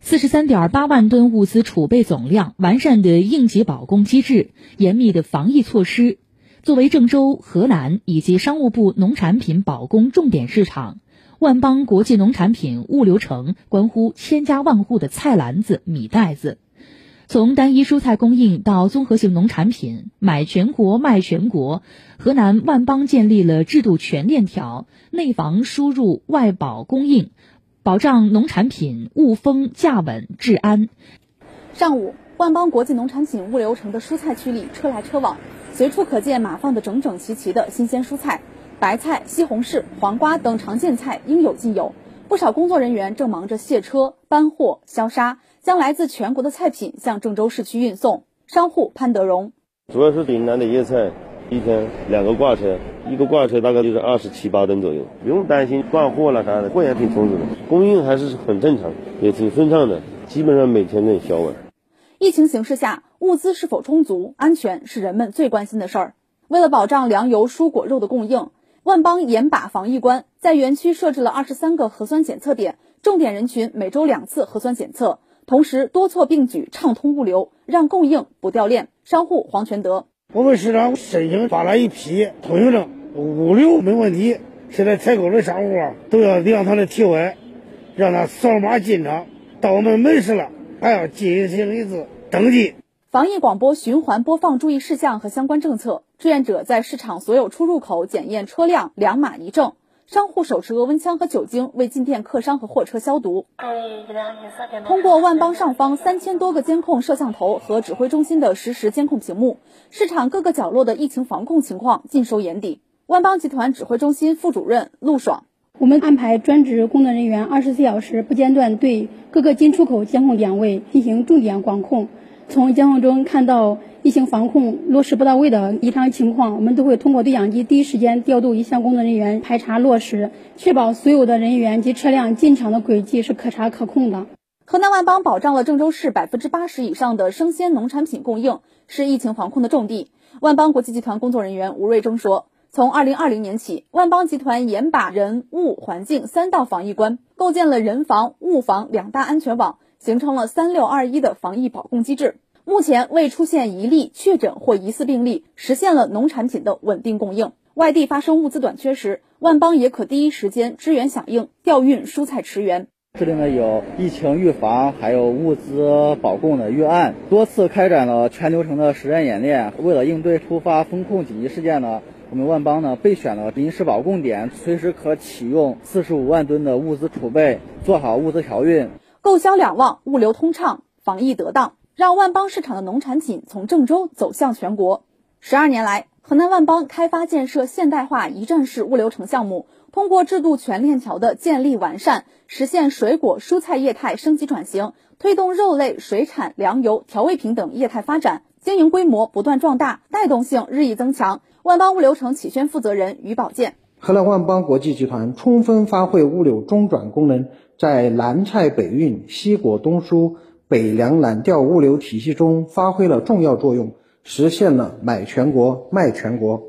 四十三点八万吨物资储备总量，完善的应急保供机制，严密的防疫措施。作为郑州、河南以及商务部农产品保供重点市场，万邦国际农产品物流城关乎千家万户的菜篮子、米袋子。从单一蔬菜供应到综合性农产品，买全国卖全国，河南万邦建立了制度全链条，内防输入，外保供应。保障农产品物丰价稳治安。上午，万邦国际农产品物流城的蔬菜区里车来车往，随处可见码放的整整齐齐的新鲜蔬菜，白菜、西红柿、黄瓜等常见菜应有尽有。不少工作人员正忙着卸车、搬货、消杀，将来自全国的菜品向郑州市区运送。商户潘德荣，主要是岭南的叶菜。一天两个挂车，一个挂车大概就是二十七八吨左右，不用担心断货了啥的，货也挺充足的，供应还是很正常，也挺顺畅的，基本上每天能销完。疫情形势下，物资是否充足、安全是人们最关心的事儿。为了保障粮油、蔬果、肉的供应，万邦严把防疫关，在园区设置了二十三个核酸检测点，重点人群每周两次核酸检测，同时多措并举，畅通物流，让供应不掉链。商户黄全德。我们市场申请发了一批通行证，物流没问题。现在采购的商户啊，都要量他的体温，让他扫码进场。到我们门市了，还要进行一次登记。防疫广播循环播放注意事项和相关政策。志愿者在市场所有出入口检验车辆，两码一证。商户手持额温枪和酒精为进店客商和货车消毒。通过万邦上方三千多个监控摄像头和指挥中心的实时监控屏幕，市场各个角落的疫情防控情况尽收眼底。万邦集团指挥中心副主任陆爽：我们安排专职工作人员二十四小时不间断对各个进出口监控点位进行重点管控。从监控中看到疫情防控落实不到位的异常情况，我们都会通过对讲机第一时间调度一线工作人员排查落实，确保所有的人员及车辆进场的轨迹是可查可控的。河南万邦保障了郑州市百分之八十以上的生鲜农产品供应，是疫情防控的重地。万邦国际集团工作人员吴瑞征说：“从二零二零年起，万邦集团严把人、物、环境三道防疫关，构建了人防、物防两大安全网。”形成了三六二一的防疫保供机制，目前未出现一例确诊或疑似病例，实现了农产品的稳定供应。外地发生物资短缺时，万邦也可第一时间支援响应，调运蔬菜驰援。制定的有疫情预防，还有物资保供的预案，多次开展了全流程的实战演练。为了应对突发风控紧急事件呢，我们万邦呢备选了临时保供点，随时可启用四十五万吨的物资储备，做好物资调运。购销两旺，物流通畅，防疫得当，让万邦市场的农产品从郑州走向全国。十二年来，河南万邦开发建设现代化一站式物流城项目，通过制度全链条的建立完善，实现水果、蔬菜业态升级转型，推动肉类、水产、粮油、调味品等业态发展，经营规模不断壮大，带动性日益增强。万邦物流城启轩负责人于宝健。河南万邦国际集团充分发挥物流中转功能，在南菜北运、西果东输、北粮南调物流体系中发挥了重要作用，实现了买全国卖全国。